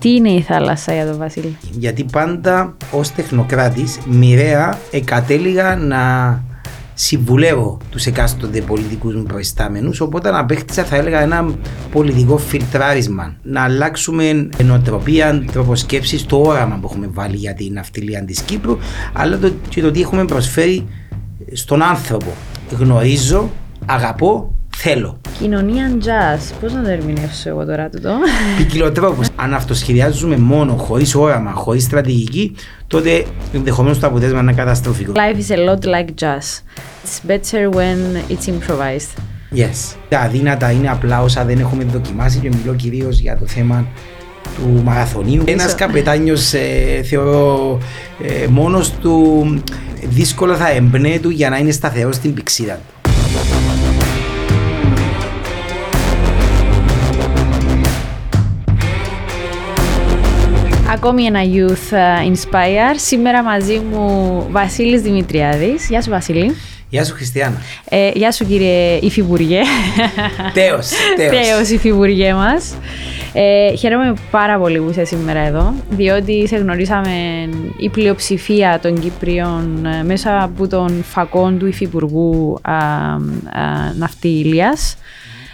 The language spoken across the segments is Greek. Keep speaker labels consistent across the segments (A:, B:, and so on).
A: Τι είναι η θάλασσα για τον Βασίλη.
B: Γιατί πάντα ως τεχνοκράτης μοιραία εκατέληγα να συμβουλεύω τους εκάστοτε πολιτικούς μου προϊστάμενους. Οπότε απέκτησα, θα έλεγα, ένα πολιτικό φιλτράρισμα. Να αλλάξουμε νοοτροπία, τρόπο σκέψη, το όραμα που έχουμε βάλει για την ναυτιλία της Κύπρου, αλλά το, και το τι έχουμε προσφέρει στον άνθρωπο. Γνωρίζω, αγαπώ θέλω.
A: Κοινωνία jazz. Πώς να το ερμηνεύσω εγώ τώρα τούτο;
B: Ποικιλοτρόπω. Αν αυτοσχεδιάζουμε μόνο, χωρίς όραμα, χωρίς στρατηγική, τότε ενδεχομένως το αποτέλεσμα είναι καταστροφικό.
A: Life is a lot like jazz. It's better when it's improvised.
B: Yes. Τα αδύνατα είναι απλά όσα δεν έχουμε δοκιμάσει και μιλώ κυρίως για το θέμα του μαραθωνίου. Ένας καπετάνιος, ε, θεωρώ, ε, μόνος του δύσκολα θα εμπνέει του για να είναι σταθερός στην πηξίδα του.
A: Ακόμη ένα Youth ε, Inspire. Σήμερα μαζί μου Βασίλης Δημητριάδης. Γεια σου Βασίλη.
B: Γεια σου Χριστιανά.
A: Ε, γεια σου κύριε Υφυπουργέ.
B: Τέος, τέος.
A: τέος Υφυπουργέ μας. Ε, χαίρομαι πάρα πολύ που είσαι σήμερα εδώ, διότι σε γνωρίσαμε η πλειοψηφία των Κύπριων ε, μέσα από τον φακόν του Υφυπουργού Ναυτιλίας.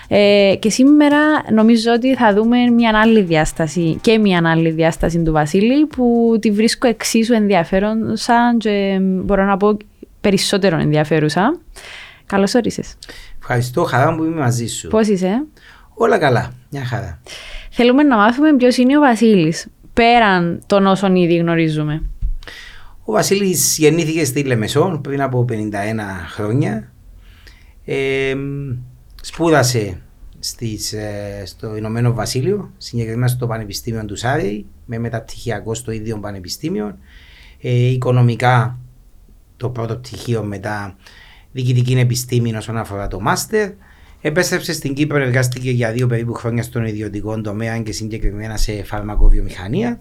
A: Ε, και σήμερα νομίζω ότι θα δούμε μια άλλη διάσταση και μια άλλη διάσταση του Βασίλη που τη βρίσκω εξίσου ενδιαφέρονσα και μπορώ να πω περισσότερο ενδιαφέρουσα. Καλώς όρισες.
B: Ευχαριστώ, χαρά μου που είμαι μαζί σου.
A: Πώς είσαι;
B: Όλα καλά, μια χαρά.
A: Θέλουμε να μάθουμε ποιος είναι ο Βασίλης, πέραν των όσων ήδη γνωρίζουμε.
B: Ο Βασίλης γεννήθηκε στη Λεμεσόν πριν από 51 χρόνια. Ε, σπούδασε στις, ε, στο Ηνωμένο Βασίλειο, συγκεκριμένα στο Πανεπιστήμιο του Σάρι, με μεταπτυχιακό στο ίδιο Πανεπιστήμιο. Ε, οικονομικά το πρώτο πτυχίο μετά διοικητική επιστήμη όσον αφορά το μάστερ. Επέστρεψε στην Κύπρο, εργάστηκε για δύο περίπου χρόνια στον ιδιωτικό τομέα και συγκεκριμένα σε φαρμακοβιομηχανία.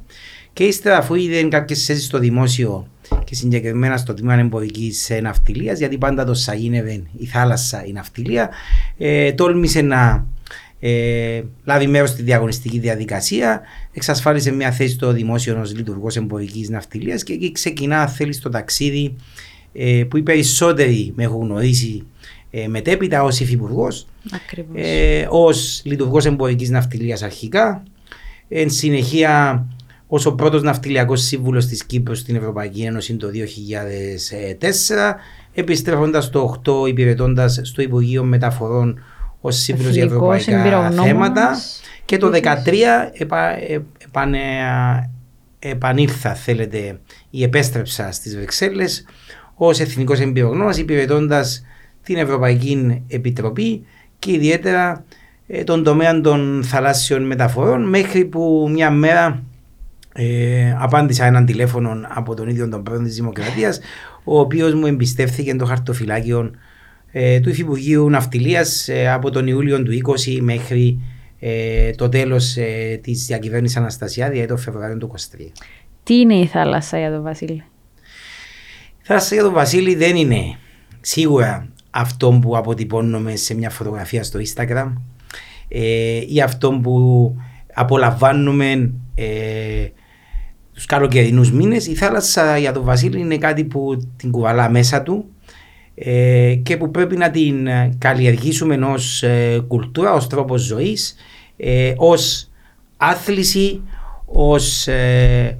B: Και ύστερα, αφού είδε κάποιες θέσεις στο δημόσιο και συγκεκριμένα στο τμήμα εμπορικής ναυτιλίας, γιατί πάντα το σαγίνευε η θάλασσα η ναυτιλία, ε, τόλμησε να ε, λάβει μέρος στη διαγωνιστική διαδικασία, εξασφάλισε μια θέση στο δημόσιο ως λειτουργός εμπορικής ναυτιλίας και εκεί ξεκινά, θέλεις, το ταξίδι ε, που οι περισσότεροι με έχουν γνωρίσει ε, μετέπειτα ως υφυπουργός, ε, ως λειτουργός εμπορικής ναυτιλίας αρχικά. Εν συνεχεία, ως ο πρώτος ναυτιλιακός σύμβουλος της Κύπρου στην Ευρωπαϊκή Ένωση το 2004, επιστρέφοντας το 8 υπηρετώντας στο Υπουργείο Μεταφορών ως σύμβουλος για ευρωπαϊκά θέματα. Και το 2013 επα, επανε, επανήλθα, θέλετε, ή επέστρεψα στις Βρυξέλλες ως εθνικός εμπειρογνώμας, υπηρετώντας την Ευρωπαϊκή Επιτροπή και ιδιαίτερα ε, τον τομέα των θαλάσσιων μεταφορών μέχρι που μια μέρα ε, απάντησα έναν τηλέφωνο από τον ίδιο τον πρόεδρο της Δημοκρατίας ο οποίος μου εμπιστεύθηκε το χαρτοφυλάκιο ε, του Υφυπουργείου Ναυτιλίας ε, από τον Ιούλιο του 20 μέχρι ε, το τέλος ε, της διακυβέρνησης Αναστασιάδη για το Φεβρουάριο του 23.
A: Τι είναι η θάλασσα για τον Βασίλη;
B: Η θάλασσα για τον Βασίλη δεν είναι σίγουρα αυτό που αποτυπώνουμε σε μια φωτογραφία στο Instagram ε, ή αυτό που απολαμβάνουμε ε, τους καλοκαιρινούς μήνες. Η θάλασσα για τον Βασίλη είναι κάτι που την κουβαλά μέσα του ε, και που πρέπει να την καλλιεργήσουμε ως ε, κουλτούρα, ως τρόπος ζωής, ε, ως άθληση, ως ε,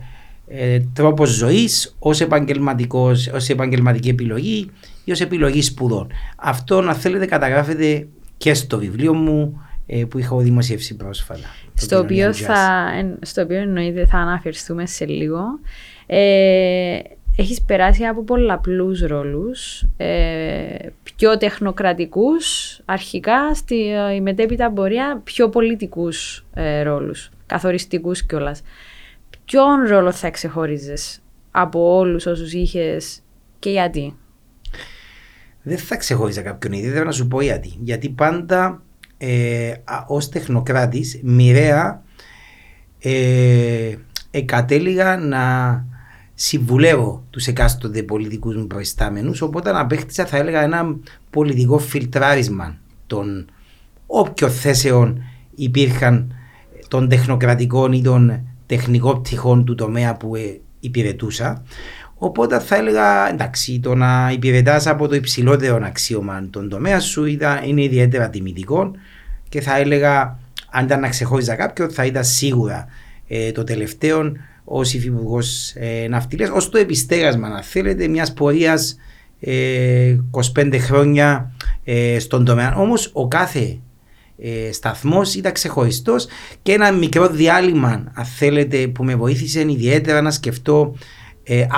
B: ε, τρόπος ζωής, ως επαγγελματική επιλογή ή ως επιλογή σπουδών. Αυτό, να θέλετε, καταγράφεται και στο βιβλίο μου ε, που είχα δημοσιεύσει πρόσφατα.
A: Στο οποίο, θα, στο οποίο εννοείται θα αναφερθούμε σε λίγο. Ε, έχεις περάσει από πολλαπλούς ρόλους, ε, πιο τεχνοκρατικούς αρχικά, στη η μετέπειτα πορεία πιο πολιτικούς ε, ρόλους, καθοριστικούς κιόλας. Ποιον ρόλο θα ξεχώριζες από όλους όσους είχες και γιατί;
B: Δεν θα ξεχώριζα κάποιον ιδιαίτερα να σου πω γιατί. Γιατί πάντα ε, ως τεχνοκράτης μοιραία ε, εκατέληγα να συμβουλεύω τους εκάστοτε πολιτικούς μου προϊστάμενους οπότε να απέκτησα θα έλεγα ένα πολιτικό φιλτράρισμα των όποιων θέσεων υπήρχαν των τεχνοκρατικών ή των τεχνικό πτυχό του τομέα που ε, υπηρετούσα. Οπότε θα έλεγα εντάξει, το να υπηρετάς από το υψηλότερο αξίωμα τον τομέα σου ήταν, είναι ιδιαίτερα τιμητικό και θα έλεγα αν ήταν να ξεχώριζα κάποιον θα ήταν σίγουρα ε, το τελευταίο ως υφυπουργός ε, ναυτιλίας, ως το επιστέγασμα, αν θέλετε, μιας πορείας ε, 25 χρόνια ε, στον τομέα. Όμως ο κάθε ε, σταθμός ήταν ξεχωριστός και ένα μικρό διάλειμμα, αν θέλετε, που με βοήθησε ιδιαίτερα να σκεφτώ ε,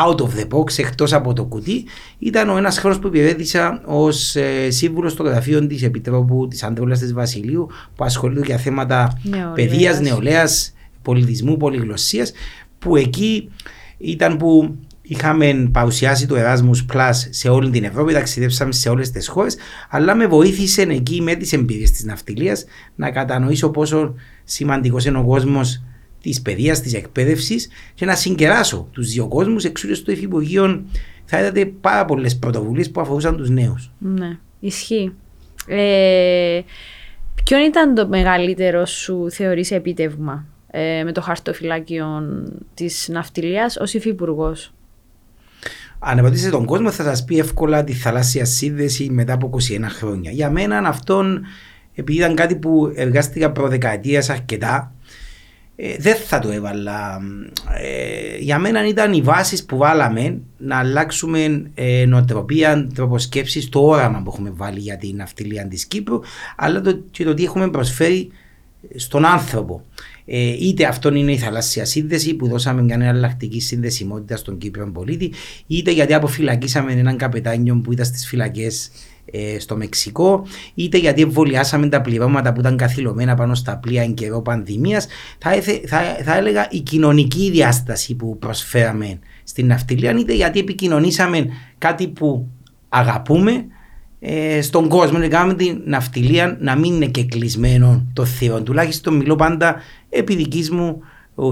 B: out of the box, εκτός από το κουτί, ήταν ο ένας χρόνος που υπηρέτησα ως ε, σύμβουλος στο γραφείο της Επιτρόπου της Αντρούλα της Βασιλείου, που ασχολείται για θέματα παιδείας, νεολαίας, πολιτισμού, πολυγλωσσίας, που εκεί ήταν που είχαμε παρουσιάσει το Erasmus Plus σε όλη την Ευρώπη, ταξιδέψαμε σε όλες τις χώρες, αλλά με βοήθησε εκεί με τις εμπειρίες της ναυτιλίας να κατανοήσω πόσο σημαντικός είναι ο κόσμος της παιδείας, της εκπαίδευσης και να συγκεράσω τους δύο κόσμους. Εξού στο Υφυπουργείο θα είδατε πάρα πολλές πρωτοβουλίες που αφορούσαν τους νέους.
A: Ναι, ισχύει. Ε, ποιο ήταν το μεγαλύτερο σου θεωρείς επίτευγμα ε, με το χαρτοφυλάκιο της ναυτιλίας ως υφυπουργός;
B: Αν ρωτήσετε τον κόσμο θα σας πει εύκολα τη θαλάσσια σύνδεση μετά από 21 χρόνια. Για μένα αυτόν, επειδή ήταν κάτι που εργάστηκα προδεκαετίας αρκετά, ε, δεν θα το έβαλα. Ε, για μένα ήταν οι βάσεις που βάλαμε να αλλάξουμε ε, νοοτροπία, τρόπος σκέψης, το όραμα που έχουμε βάλει για την ναυτιλία της Κύπρου, αλλά το, και το τι έχουμε προσφέρει στον άνθρωπο. Ε, είτε αυτό είναι η θαλάσσια σύνδεση που δώσαμε μια εναλλακτική συνδεσιμότητα στον Κύπριο πολίτη, είτε γιατί αποφυλακίσαμε έναν καπετάνιο που ήταν στις φυλακές ε, στο Μεξικό, είτε γιατί εμβολιάσαμε τα πληρώματα που ήταν καθυλωμένα πάνω στα πλοία εν καιρό πανδημίας. Θα, θα, θα έλεγα η κοινωνική διάσταση που προσφέραμε στην ναυτιλία, είτε γιατί επικοινωνήσαμε κάτι που αγαπούμε ε, στον κόσμο να κάνουμε την ναυτιλία να μην είναι και κλεισμένο το Θεό. Τουλάχιστον μιλώ πάντα επί δικής μου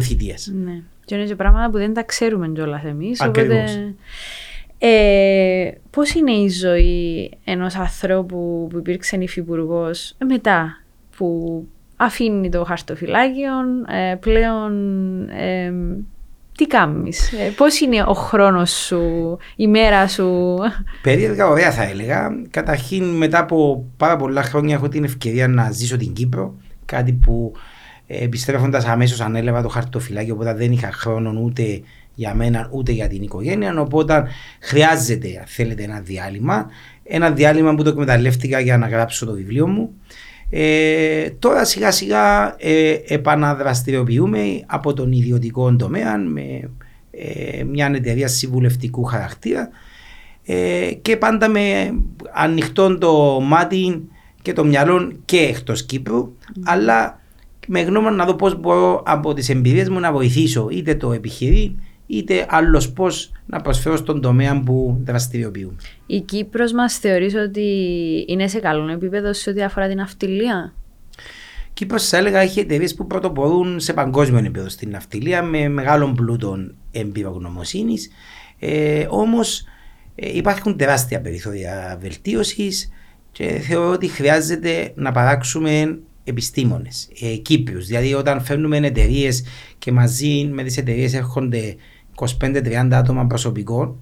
B: θητεία.
A: Ναι. Και είναι και πράγματα που δεν τα ξέρουμε κιόλας εμείς. Οπότε... Ε, Πώς είναι η ζωή ενός ανθρώπου που υπήρξε υφυπουργός μετά που αφήνει το χαρτοφυλάκιο, ε, πλέον ε, τι κάνεις, ε, πώς είναι ο χρόνος σου, η μέρα σου;
B: Περίεργα ωραία θα έλεγα. Καταρχήν μετά από πάρα πολλά χρόνια έχω την ευκαιρία να ζήσω την Κύπρο, κάτι που ε, επιστρέφοντας αμέσως ανέλαβα το χαρτοφυλάκι, οπότε δεν είχα χρόνο ούτε για μένα ούτε για την οικογένεια. Οπότε χρειάζεται, θέλετε, ένα διάλειμμα. Ένα διάλειμμα που το εκμεταλλεύτηκα για να γράψω το βιβλίο μου. Ε, τώρα σιγά σιγά ε, επαναδραστηριοποιούμε από τον ιδιωτικό τομέα με ε, μια εταιρεία συμβουλευτικού χαρακτήρα ε, και πάντα με ανοιχτό το μάτι και το μυαλό και εκτός Κύπρου αλλά με γνώμη να δω πώς μπορώ από τις εμπειρίες μου να βοηθήσω είτε το επιχειρή είτε άλλος πώς να προσφέρω στον τομέα που δραστηριοποιούν.
A: Η Κύπρος μας θεωρείς ότι είναι σε καλό επίπεδο σε ό,τι αφορά την ναυτιλία.
B: Κύπρος θα έλεγα έχει εταιρείες που πρωτοπορούν σε παγκόσμιο επίπεδο στην ναυτιλία με μεγάλων πλούτων εμπειρογνωμοσύνης. Ε, Όμως ε, υπάρχουν τεράστια περιθώρια βελτίωσης και θεωρώ ότι χρειάζεται να παράξουμε επιστήμονες, ε, Κύπριους. Δηλαδή, όταν φέρνουμε εταιρείες και μαζί με τις εταιρείες έρχονται 25-30 άτομα προσωπικών,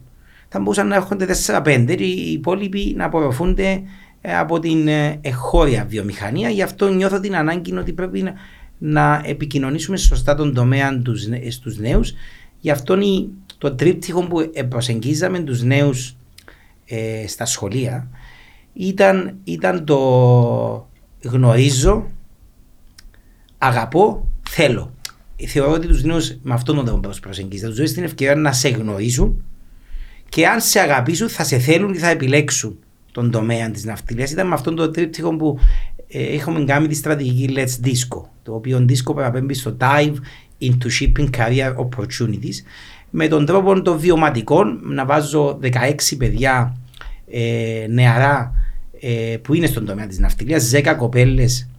B: θα μπορούσαν να έρχονται 4-5 και οι υπόλοιποι να απορροφούνται ε, από την ε, εχώρια βιομηχανία. Γι' αυτό νιώθω την ανάγκη ότι πρέπει να, να επικοινωνήσουμε σωστά τον τομέα στους νέους. Γι' αυτό το τρίπτυχο που προσεγγίζαμε τους νέους ε, στα σχολεία ήταν, ήταν το γνωρίζω, αγαπώ, θέλω θεωρώ ότι τους νέου με αυτόν τον τρόπο προσεγγίζεται. Τους δώσει την ευκαιρία να σε γνωρίζουν και αν σε αγαπήσουν θα σε θέλουν και θα επιλέξουν τον τομέα της ναυτιλίας. Ήταν με αυτόν τον τρίπτυχο που ε, έχουμε κάνει τη στρατηγική Let's Disco, το οποίο disco παραπέμπει στο Dive into Shipping Career Opportunities, με τον τρόπο των βιωματικών να βάζω 16 παιδιά ε, νεαρά ε, που είναι στον τομέα της ναυτιλίας, 10 κοπέλες,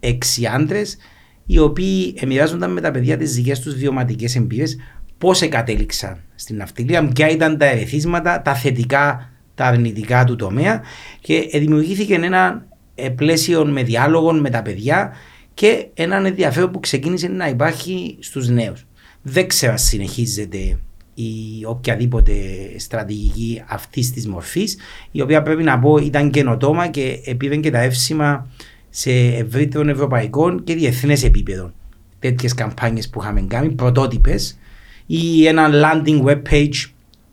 B: 6 άντρες, οι οποίοι μοιράζονταν με τα παιδιά τις δικές τους βιωματικές εμπειρίες, πώς εκατέληξαν στην ναυτιλία, ποια ήταν τα ερεθίσματα, τα θετικά, τα αρνητικά του τομέα και δημιουργήθηκε ένα ε, πλαίσιο με διάλογο με τα παιδιά και έναν ενδιαφέρον που ξεκίνησε να υπάρχει στους νέους. Δεν ξέρω αν συνεχίζεται η οποιαδήποτε στρατηγική αυτής της μορφής, η οποία πρέπει να πω ήταν καινοτόμα και επίβαινε και τα εύσημα σε ευρύτερων ευρωπαϊκών και διεθνές επίπεδο. Τέτοιες καμπάνιες που είχαμε κάνει, πρωτότυπες, ή ένα landing web page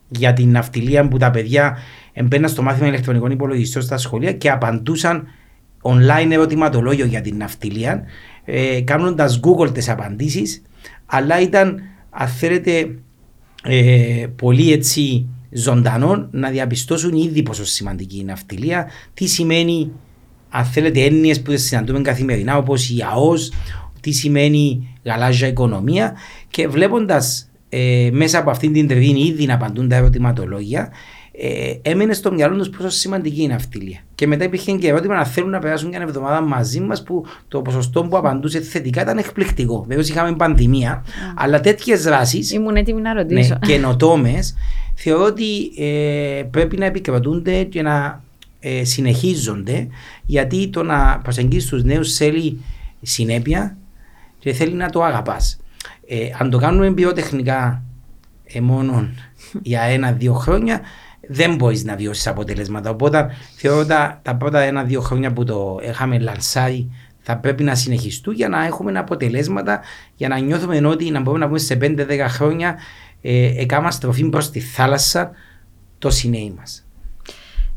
B: για την ναυτιλία που τα παιδιά εμπαίναν στο μάθημα ηλεκτρονικών υπολογιστών στα σχολεία και απαντούσαν online ερωτηματολόγιο για την ναυτιλία, ε, κάνοντας Google τις απαντήσεις, αλλά ήταν, αν θέλετε, ε, πολύ έτσι ζωντανό να διαπιστώσουν ήδη πόσο σημαντική είναι η ναυτιλία, τι σημαίνει, αν θέλετε, έννοιες που συναντούμε καθημερινά, όπως η ΑΟΣ, τι σημαίνει γαλάζια οικονομία και βλέποντας ε, μέσα από αυτήν την τρεβίνη ήδη να απαντούν τα ερωτηματολόγια, ε, έμεινε στο μυαλό τους πόσο σημαντική είναι αυτή η Και μετά υπήρχε και ερώτημα να θέλουν να περάσουν μια εβδομάδα μαζί μας που το ποσοστό που απαντούσε θετικά ήταν εκπληκτικό. Βέβαια είχαμε πανδημία, mm. αλλά τέτοιες δράσεις.
A: Ήμουν έτοιμη να ρωτήσω.
B: Ναι, καινοτόμες, θεωρώ ότι ε, πρέπει να επικρατούνται και να ε, συνεχίζονται γιατί το να προσεγγίσεις τους νέους θέλει συνέπεια και θέλει να το αγαπάς. Ε, αν το κάνουμε βιοτεχνικά ε, μόνο για ένα-δύο χρόνια, δεν μπορείς να βιώσεις αποτελέσματα. Οπότε θεωρώ ότι τα πρώτα ένα-δύο χρόνια που το είχαμε λανσάρει θα πρέπει να συνεχιστούν για να έχουμε αποτελέσματα, για να νιώθουμε ότι να μπορούμε να πούμε σε 5-10 χρόνια ε, έκανα στροφή προς τη θάλασσα το συνέη μας.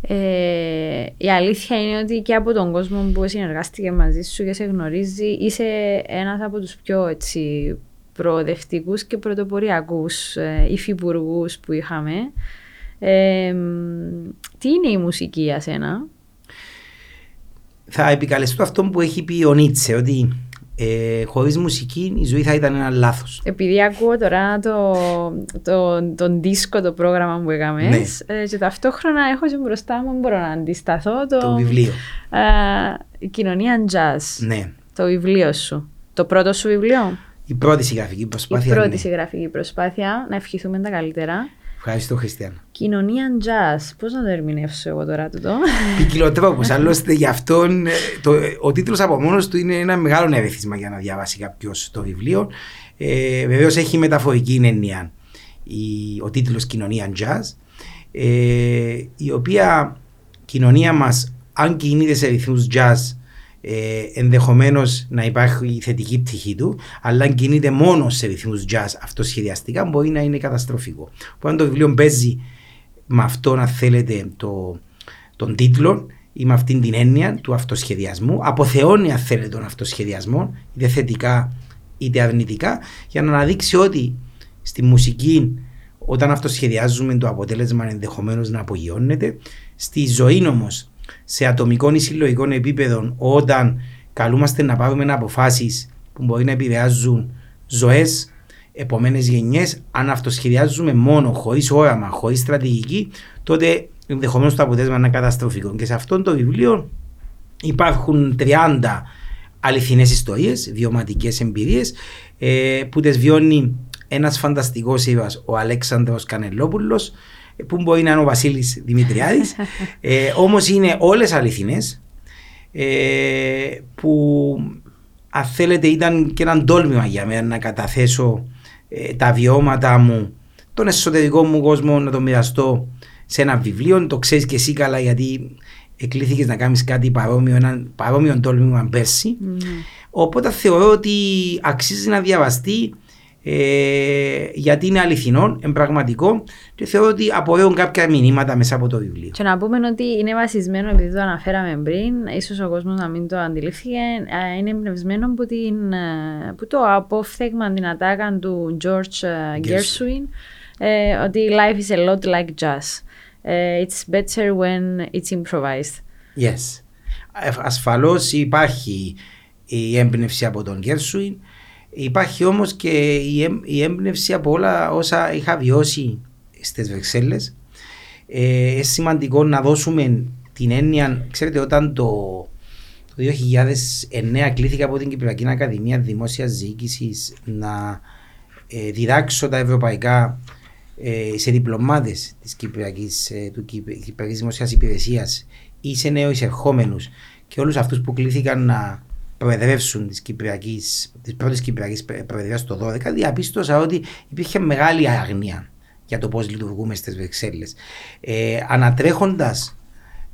A: Ε, η αλήθεια είναι ότι και από τον κόσμο που συνεργάστηκε μαζί σου και σε γνωρίζει, είσαι ένας από τους πιο έτσι, προοδευτικούς και πρωτοποριακούς ε, υφυπουργούς που είχαμε. Τι είναι η μουσική για σένα;
B: Θα επικαλεστώ αυτό που έχει πει ο Νίτσε, ότι ε, χωρίς μουσική η ζωή θα ήταν ένα λάθος.
A: Επειδή ακούω τώρα το, το, τον δίσκο, το πρόγραμμα που έκαμες, ναι. ε, και ταυτόχρονα έχω και μπροστά μου, μπορώ να αντισταθώ
B: το, το βιβλίο.
A: Ε, η κοινωνία jazz.
B: Ναι.
A: Το βιβλίο σου. Το πρώτο σου βιβλίο;
B: Η πρώτη συγγραφική προσπάθεια.
A: Η πρώτη ναι. συγγραφική προσπάθεια. Να ευχηθούμε τα καλύτερα.
B: Ευχαριστώ, Χριστιαν.
A: Κοινωνία jazz. Πώς να το ερμηνεύσω εγώ τώρα τούτο;
B: Ποικιλοτρόπο. Άλλωστε, γι' αυτόν το, ο τίτλος από μόνος του είναι ένα μεγάλο ερεθίσμα για να διαβάσει κάποιος το βιβλίο. Ε, Βεβαίως έχει μεταφορική έννοια ο τίτλος Κοινωνία jazz. Ε, η οποία κοινωνία μας, αν κινείται σε ρυθμούς jazz, ε, ενδεχομένως να υπάρχει η θετική πτυχή του, αλλά αν κινείται μόνος σε ρυθμούς jazz αυτοσχεδιαστικά, μπορεί να είναι καταστροφικό. Οπότε το βιβλίο παίζει με αυτό, να θέλετε, το, τον τίτλο ή με αυτήν την έννοια του αυτοσχεδιασμού, αποθεώνει, αν θέλετε, τον αυτοσχεδιασμό, είτε θετικά είτε αρνητικά, για να αναδείξει ότι στη μουσική, όταν αυτοσχεδιάζουμε, το αποτέλεσμα ενδεχομένως να απογειώνεται. Στη ζωή όμως, σε ατομικό ή συλλογικό επίπεδο όταν καλούμαστε να πάρουμε αποφάσεις που μπορεί να επηρεάζουν ζωές, επόμενε γενιές, αν αυτοσχεδιάζουμε μόνο, χωρίς όραμα, χωρίς στρατηγική, τότε ενδεχομένως το αποτέλεσμα είναι καταστροφικό. Και σε αυτό το βιβλίο υπάρχουν 30 αληθινές ιστορίες, βιωματικές εμπειρίες, ε, που τις βιώνει ένας φανταστικός ήρωας, ο Αλέξανδρος Κανελόπουλος, που μπορεί να είναι ο Βασίλης Δημητριάδης. ε, Όμως είναι όλες αληθινές ε, που αν θέλετε ήταν και ένα τόλμημα για μένα να καταθέσω ε, τα βιώματα μου, τον εσωτερικό μου κόσμο να το μοιραστώ σε ένα βιβλίο. Το ξέρεις και εσύ καλά γιατί εκλήθηκες να κάνεις κάτι παρόμοιο, ένα παρόμοιο τόλμημα πέρσι. Mm. Οπότε θεωρώ ότι αξίζει να διαβαστεί ε, γιατί είναι αληθινό, εμπραγματικό και θεωρώ ότι απορρέουν κάποια μηνύματα μέσα από το βιβλίο.
A: Και να πούμε ότι είναι βασισμένο, επειδή το αναφέραμε πριν, ίσως ο κόσμος να μην το αντιλήφθηκε, ε, είναι εμπνευσμένο από, την, ε, από το απόφθεγμα, την ατάκα του George ε, Gershwin, ότι life is a lot like jazz. It's better when it's improvised.
B: Yes. Ασφαλώς υπάρχει η έμπνευση από τον Gershwin, Υπάρχει όμως και η έμπνευση από όλα όσα είχα βιώσει στις Βρυξέλλες. Ε, είναι σημαντικό να δώσουμε την έννοια, ξέρετε, όταν το, το 2009 κλήθηκα από την Κυπριακή Ακαδημία Δημόσιας Διοίκησης να ε, διδάξω τα ευρωπαϊκά ε, σε διπλωμάτες της Κυπριακής, ε, του Κυπριακής Δημόσιας Υπηρεσίας ή σε νέους εισερχόμενου και όλους αυτούς που κλήθηκαν να προεδρεύσουν της Κυπριακής, της πρώτης Κυπριακής Προεδρίας το 2012 διαπίστωσα ότι υπήρχε μεγάλη αγνία για το πώς λειτουργούμε στις Βρυξέλλες. Ε, ανατρέχοντας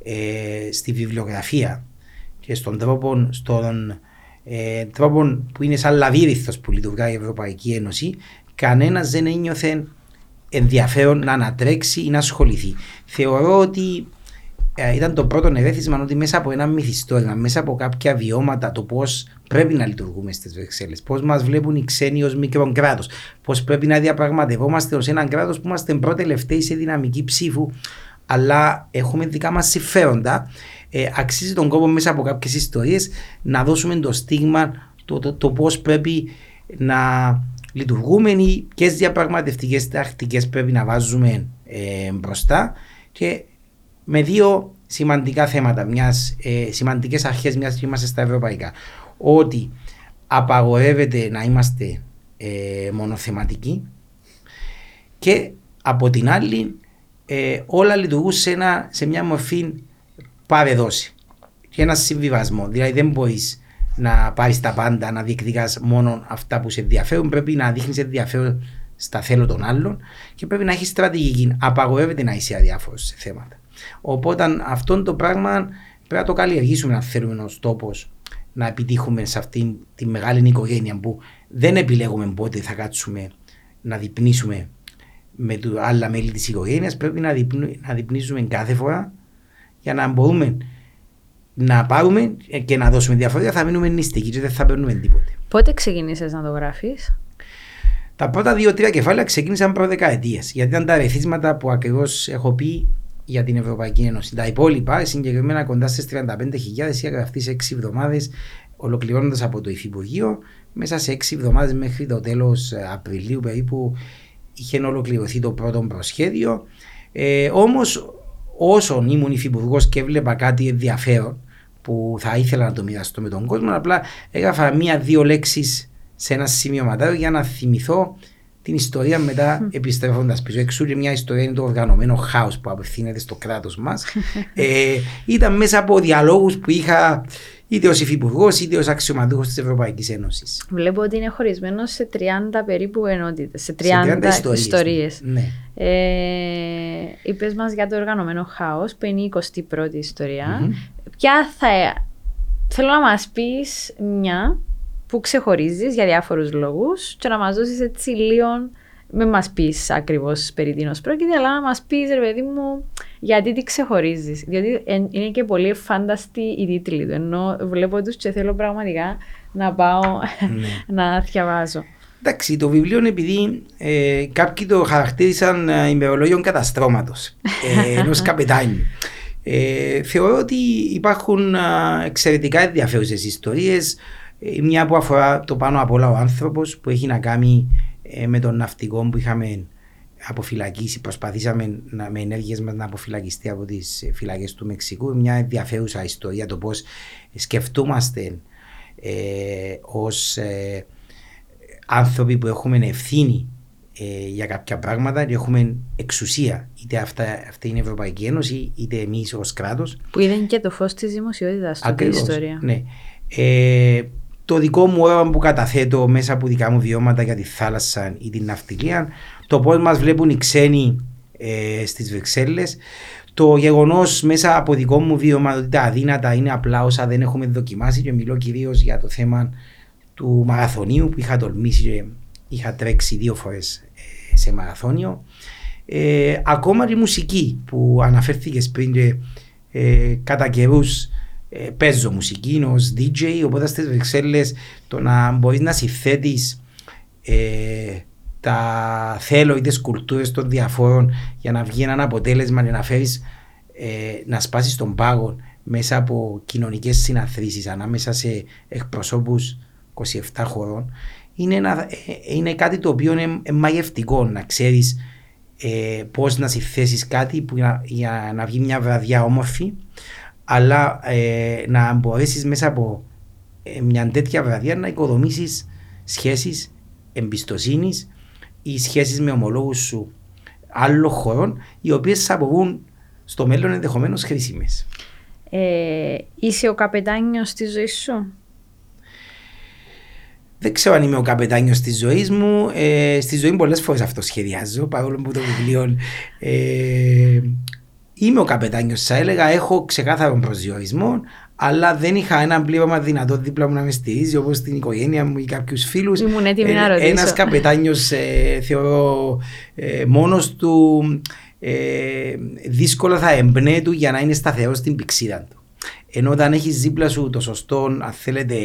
B: ε, στη βιβλιογραφία και στον τρόπο, στον, ε, τρόπο που είναι σαν λαβύριθος που λειτουργά η Ευρωπαϊκή Ένωση, κανένας δεν ένιωθε ενδιαφέρον να ανατρέξει ή να ασχοληθεί. Θεωρώ ότι ε, ήταν το πρώτο ερέθισμα ότι μέσα από ένα μυθιστόρημα, μέσα από κάποια βιώματα, το πώς πρέπει να λειτουργούμε στις Βρυξέλλες, πώς μας βλέπουν οι ξένοι ως μικρό κράτο, πώς πρέπει να διαπραγματευόμαστε ως έναν κράτος που είμαστε πρώτοι-τελευταίοι σε δυναμική ψήφου, αλλά έχουμε δικά μας συμφέροντα. Ε, αξίζει τον κόπο μέσα από κάποιες ιστορίες να δώσουμε το στίγμα το, το, το πώς πρέπει να λειτουργούμε ή ποιες διαπραγματευτικές τακτικές πρέπει να βάζουμε ε, μπροστά και με δύο σημαντικά θέματα, μιας, ε, σημαντικές αρχές μιας και είμαστε στα ευρωπαϊκά. Ότι απαγορεύεται να είμαστε ε, μονοθεματικοί και από την άλλη ε, όλα λειτουργούν σε, ένα, σε μια μορφή πάρε δόση και ένα συμβιβασμό. Δηλαδή δεν μπορείς να πάρεις τα πάντα, να διεκδικάς μόνο αυτά που σε ενδιαφέρουν. Πρέπει να δείχνεις ενδιαφέρον στα θέλω των άλλων και πρέπει να έχεις στρατηγική. Απαγορεύεται να είσαι αδιάφορος σε θέματα. Οπότε αυτό το πράγμα πρέπει να το καλλιεργήσουμε αν θέλουμε ω τόπος να επιτύχουμε σε αυτή τη μεγάλη οικογένεια που δεν επιλέγουμε πότε θα κάτσουμε να διπνήσουμε με τα άλλα μέλη της οικογένειας. Πρέπει να, να διπνήσουμε κάθε φορά για να μπορούμε να πάρουμε και να δώσουμε διαφορετικά, θα μείνουμε νηστικοί και δεν θα παίρνουμε τίποτε.
A: Πότε ξεκίνησε να το γράφεις,
B: Τα πρώτα δύο-τρία κεφάλαια ξεκίνησαν προ δεκαετίε. Γιατί ήταν τα ρεθίσματα που ακριβώς έχω πει για την Ευρωπαϊκή Ένωση. Τα υπόλοιπα, συγκεκριμένα κοντά στις 35.000, είχα γραφτεί σε 6 εβδομάδες, ολοκληρώνοντας από το Υφυπουργείο. Μέσα σε 6 εβδομάδες μέχρι το τέλος ε, Απριλίου περίπου είχε ολοκληρωθεί το πρώτο προσχέδιο. Ε, Όμως, όσον ήμουν υφυπουργός και έβλεπα κάτι ενδιαφέρον που θα ήθελα να το μοιραστώ με τον κόσμο, απλά έγραφα μία-δύο λέξεις σε ένα σημειωματάριο για να θυμηθώ την ιστορία μετά επιστρέφοντας πίσω. Εξού και μια ιστορία είναι το οργανωμένο χάος που απευθύνεται στο κράτος μας. ε, ήταν μέσα από διαλόγους που είχα είτε ως υφυπουργός είτε ως αξιωματούχος της Ευρωπαϊκής Ένωσης.
A: Βλέπω ότι είναι χωρισμένος σε 30 περίπου ενότητες, σε 30, σε 30 ιστορίες. Ναι. Ε, Είπες μας για το οργανωμένο χάος, που είναι η 21η ιστορία. Mm-hmm. Ποια θα. Θέλω να μας πεις μια που ξεχωρίζεις για διάφορους λόγους και να μας δώσεις έτσι λίγο. Με μας πεις ακριβώς περί τίνος πρόκειται, αλλά να μας πεις, ρε παιδί μου, γιατί τι ξεχωρίζεις. Διότι είναι και πολύ φάνταστη η τίτλη του. Ενώ βλέπω τους και θέλω πραγματικά να πάω ναι. να διαβάζω.
B: Εντάξει, το βιβλίο είναι επειδή ε, κάποιοι το χαρακτήρισαν ε, ημερολόγιο καταστρώματος ε, ενός καπετάνιου. Ε, θεωρώ ότι υπάρχουν ε, εξαιρετικά ενδιαφέρουσες ιστορίες. Ε, μια που αφορά το πάνω απ' όλα ο άνθρωπος που έχει να κάνει ε, με τον ναυτικό που είχαμε αποφυλακίσει, προσπαθήσαμε να, με ενέργειες μας να αποφυλακιστεί από τις φυλακές του Μεξικού. Μια ενδιαφέρουσα ιστορία το πώς σκεφτούμαστε ε, ως ε, άνθρωποι που έχουμε ευθύνη ε, για κάποια πράγματα και έχουμε εξουσία. Είτε αυτά, αυτή είναι η Ευρωπαϊκή Ένωση, είτε εμείς ως κράτος.
A: Που είδε και το φως της δημοσιότητας στην ιστορία.
B: Ναι. Ε, το δικό μου όραμα που καταθέτω μέσα από δικά μου βιώματα για τη θάλασσα ή την ναυτιλία, το πώς μας βλέπουν οι ξένοι ε, στις Βρυξέλλες, το γεγονός μέσα από δικό μου βίωμα ότι τα αδύνατα είναι απλά όσα δεν έχουμε δοκιμάσει και μιλώ κυρίως για το θέμα του μαραθωνίου που είχα τολμήσει και είχα τρέξει δύο φορές ε, σε μαραθώνιο. Ε, ακόμα η μουσική που αναφέρθηκες πριν και ε, κατά καιρούς ε, παίζω μουσική ως DJ, οπότε στις Βρυξέλλες το να μπορείς να συθέτει ε, τα θέλω ή τις κουλτούρες των διαφόρων για να βγει ένα αποτέλεσμα και να φέρεις ε, να σπάσεις τον πάγο μέσα από κοινωνικές συναθρήσεις ανάμεσα σε εκπροσώπους 27 χωρών είναι, ένα, ε, είναι κάτι το οποίο είναι μαγευτικό να ξέρεις ε, πώς να συθέσει κάτι που για, για να βγει μια βραδιά όμορφη αλλά ε, να μπορέσει μέσα από ε, μια τέτοια βραδιά να οικοδομήσεις σχέσεις εμπιστοσύνης ή σχέσεις με ομολόγους σου άλλων χωρών, οι οποίες θα αποβούν στο μέλλον ενδεχομένως χρήσιμες.
A: Ε, είσαι ο καπετάνιος της ζωής σου;
B: Δεν ξέρω αν είμαι ο καπετάνιος της ζωής μου. Ε, στη ζωή πολλές φορές αυτό σχεδιάζω, παρόλο που το βιβλίο ε, είμαι ο καπετάνιος, θα έλεγα, έχω ξεκάθαρο προσδιορισμό, αλλά δεν είχα ένα πλήρωμα δυνατό δίπλα μου να με στηρίζει όπως την οικογένεια μου ή κάποιους φίλους.
A: Ήμουν έτοιμη να ρωτήσω.
B: Ένας καπετάνιος, ε, θεωρώ, ε, μόνος του ε, δύσκολα θα εμπνέει του για να είναι σταθερός στην πηξίδα του. Ενώ όταν έχεις δίπλα σου το σωστό, αν θέλετε,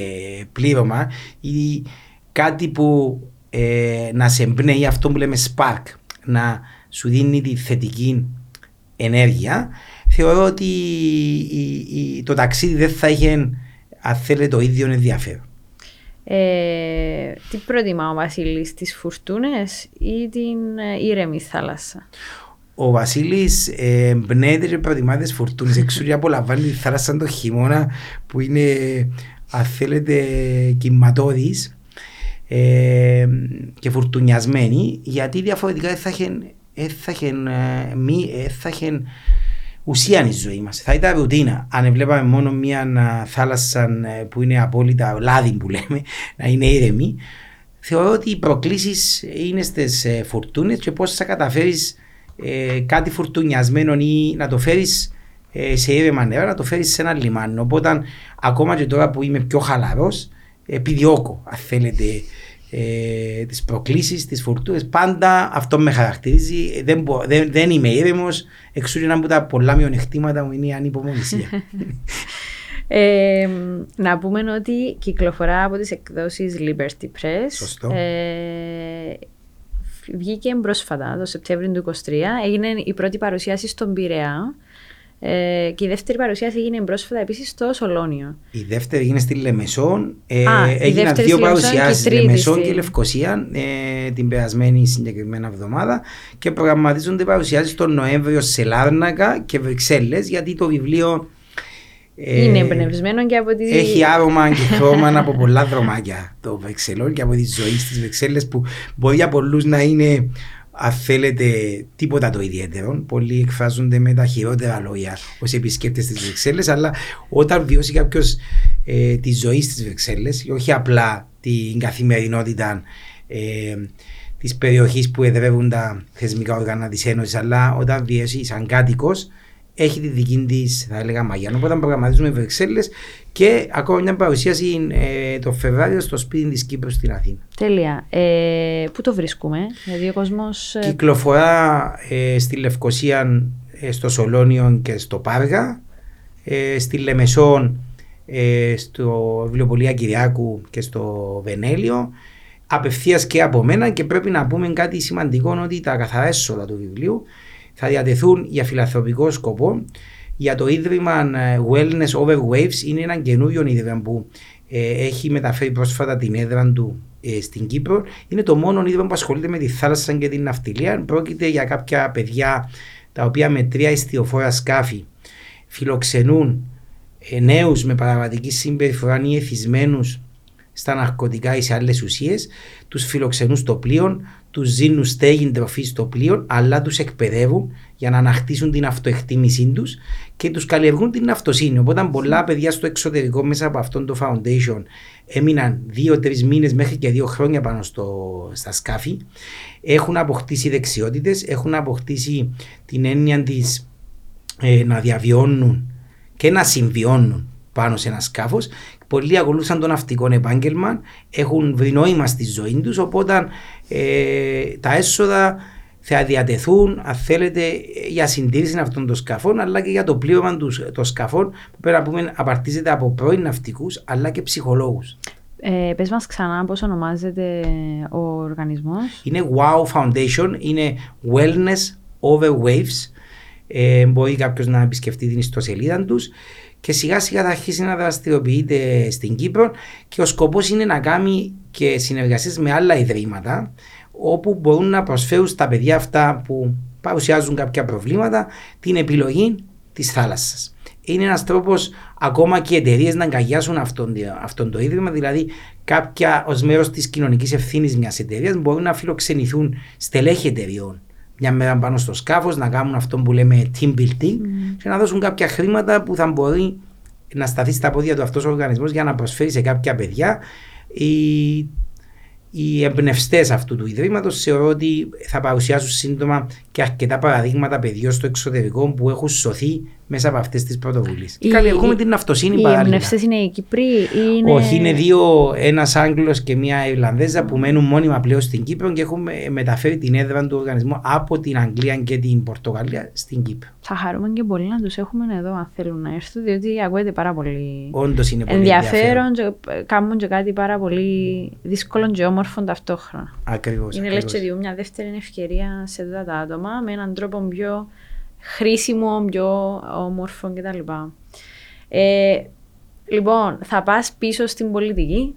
B: πλήρωμα ή κάτι που ε, να σε εμπνέει, αυτό που λέμε spark, να σου δίνει τη θετική ενέργεια, θεωρώ ότι το ταξίδι δεν θα είχε, αν θέλετε, το ίδιο ενδιαφέρον.
A: Ε, τι προτιμά ο Βασίλης, τις φουρτούνες ή την ε, ήρεμη θάλασσα;
B: Ο Βασίλης ε, εμπνέεται και προτιμά τις φουρτούνες. Εξού απολαμβάνει τη θάλασσα το χειμώνα που είναι, αν θέλετε, κυματώδης ε, και φουρτουνιασμένη, γιατί διαφορετικά δεν θα είχε, ουσία η ζωή μας. Θα ήταν ρουτίνα. Αν βλέπαμε μόνο μια θάλασσα ε, που είναι απόλυτα λάδι που λέμε, να είναι ήρεμη, θεωρώ ότι οι προκλήσεις είναι στις ε, φουρτούνε και πώς θα καταφέρεις ε, κάτι φουρτουνιασμένο ή να το φέρεις ε, σε ήρεμα νερά, να το φέρεις σε ένα λιμάνι. Οπότε, ακόμα και τώρα που είμαι πιο χαλαρός, επιδιώκω, αν θέλετε, ε, τις προκλήσεις, τις φουρτούνε. Πάντα αυτό με χαρακτηρίζει. Δεν, δεν, δεν είμαι ήρεμος. Εξού ένα από τα πολλά μειονεκτήματα μου είναι η ανυπομονησία.
A: Ε, να πούμε ότι κυκλοφορά από τις εκδόσεις Liberty Press.
B: Σωστό.
A: Ε, βγήκε πρόσφατα, το Σεπτέμβριο του 2023. Έγινε η πρώτη παρουσίαση στον Πειραιά. Ε, και η δεύτερη παρουσίαση έγινε πρόσφατα επίσης στο Σολόνιο.
B: Η δεύτερη έγινε στη Λεμεσόν. Ε, έγιναν δύο παρουσιάσεις, Λεμεσόν και Λευκοσία, ε, την περασμένη συγκεκριμένα εβδομάδα. Και προγραμματίζονται παρουσιάσεις τον Νοέμβριο σε Λάρνακα και Βρυξέλλες, γιατί το βιβλίο.
A: Ε, είναι εμπνευσμένο και από τη.
B: Έχει άρωμα και χρώμα από πολλά δρομάκια το Βρυξελόν και από τη ζωή στις Βρυξέλλες που μπορεί για πολλούς να είναι αν θέλετε τίποτα το ιδιαίτερο. Πολλοί εκφράζονται με τα χειρότερα λόγια ως επισκέπτες τη Βρυξέλλες, αλλά όταν βιώσει κάποιος ε, τη ζωή στις Βρυξέλλες, όχι απλά την καθημερινότητα ε, της περιοχής που εδρεύουν τα θεσμικά όργανα της Ένωσης, αλλά όταν βιώσει σαν κάτοικος, έχει τη δική της, θα έλεγα, μαγιά. Οπότε προγραμματίζουμε Βρυξέλλες και ακόμα μια παρουσίαση ε, το Φεβράριο στο σπίτι της Κύπρου στην Αθήνα.
A: Τέλεια. Ε, πού το βρίσκουμε, Δηλαδή ο κόσμος.
B: Ε, Κυκλοφορά ε, στη Λευκοσία, ε, στο Σολόνιο και στο Πάργα. Ε, στη Λεμεσόν, στο Βιβλιοπολία Κυριάκου και στο Βενέλιο. Απευθείας και από μένα και πρέπει να πούμε κάτι σημαντικό ότι τα καθαρά έσοδα του βιβλίου θα διατεθούν για φιλανθρωπικό σκοπό για το Ίδρυμα ε, Wellness Over Waves. Είναι ένα καινούριο ίδρυμα που ε, έχει μεταφέρει πρόσφατα την έδρα του ε, στην Κύπρο. Είναι το μόνο ίδρυμα που ασχολείται με τη θάλασσα και την ναυτιλία. Πρόκειται για κάποια παιδιά τα οποία με τρία ιστιοφόρα σκάφη φιλοξενούν ε, νέους με παραβατική συμπεριφορά ή εθισμένους στα ναρκωτικά ή σε άλλες ουσίες, τους φιλοξενούν στο πλοίο, τους δίνουν στέγη τροφής στο πλοίο, αλλά τους εκπαιδεύουν για να ανακτήσουν την αυτοεκτίμησή τους και τους καλλιεργούν την αυτοσύνη. Οπότε, πολλά παιδιά στο εξωτερικό μέσα από αυτόν το foundation έμειναν δύο-τρεις μήνες μέχρι και δύο χρόνια πάνω στο, στα σκάφη. Έχουν αποκτήσει δεξιότητες, έχουν αποκτήσει την έννοια της ε, να διαβιώνουν και να συμβιώνουν πάνω σε ένα σκάφος Πολλοί ακολούθησαν το ναυτικό επάγγελμα, έχουν βρει νόημα στη ζωή τους, οπότε ε, τα έσοδα θα διατεθούν, αν θέλετε, για συντήρηση αυτών των σκαφών, αλλά και για το πλήρωμα των σκαφών, που πρέπει να πούμε απαρτίζεται από πρώην ναυτικούς, αλλά και ψυχολόγους.
A: Ε, πες μας ξανά πώς ονομάζεται ο οργανισμός.
B: Είναι WOW Foundation, είναι Wellness Over Waves. Ε, μπορεί κάποιος να επισκεφτεί την ιστοσελίδα τους και σιγά σιγά θα αρχίσει να δραστηριοποιείται στην Κύπρο και ο σκοπός είναι να κάνει και συνεργασίες με άλλα ιδρύματα όπου μπορούν να προσφέρουν στα παιδιά αυτά που παρουσιάζουν κάποια προβλήματα την επιλογή της θάλασσας. Είναι ένας τρόπος ακόμα και οι εταιρείες να αγκαλιάσουν αυτόν, αυτόν το ίδρυμα, δηλαδή κάποια ως μέρος της κοινωνικής ευθύνης μιας εταιρείας μπορούν να φιλοξενηθούν στελέχη εταιρεών μια μέρα πάνω στο σκάφος, να κάνουν αυτό που λέμε team building mm. και να δώσουν κάποια χρήματα που θα μπορεί να σταθεί στα πόδια του αυτός ο οργανισμός για να προσφέρει σε κάποια παιδιά η, οι εμπνευστές αυτού του ιδρύματος θεωρώ ότι θα παρουσιάσουν σύντομα και αρκετά παραδείγματα παιδιών στο εξωτερικό που έχουν σωθεί μέσα από αυτές τις πρωτοβουλίες. Και καλλιεργούμε την αυτοσύνη
A: παράλληλα. Οι εμπνευστές είναι οι Κύπροι ή είναι.
B: Όχι, είναι δύο, ένας Άγγλος και μια Ιρλανδέζα που μένουν μόνιμα πλέον στην Κύπρο και έχουμε μεταφέρει την έδρα του οργανισμού από την Αγγλία και την Πορτογαλία στην Κύπρο.
A: Θα χαρούμε και πολύ να τους έχουμε εδώ, αν θέλουν να έρθουν, διότι ακούγεται πάρα πολύ
B: Όντως είναι πολύ
A: ενδιαφέρον. ενδιαφέρον. Και κάνουν και κάτι πάρα πολύ δύσκολο και όμορφο ταυτόχρονα.
B: Ακριβώς.
A: Είναι λε και μια δεύτερη ευκαιρία σε αυτά τα άτομα με έναν τρόπο πιο χρήσιμο, πιο όμορφο κτλ. Ε, λοιπόν, θα πας πίσω στην πολιτική;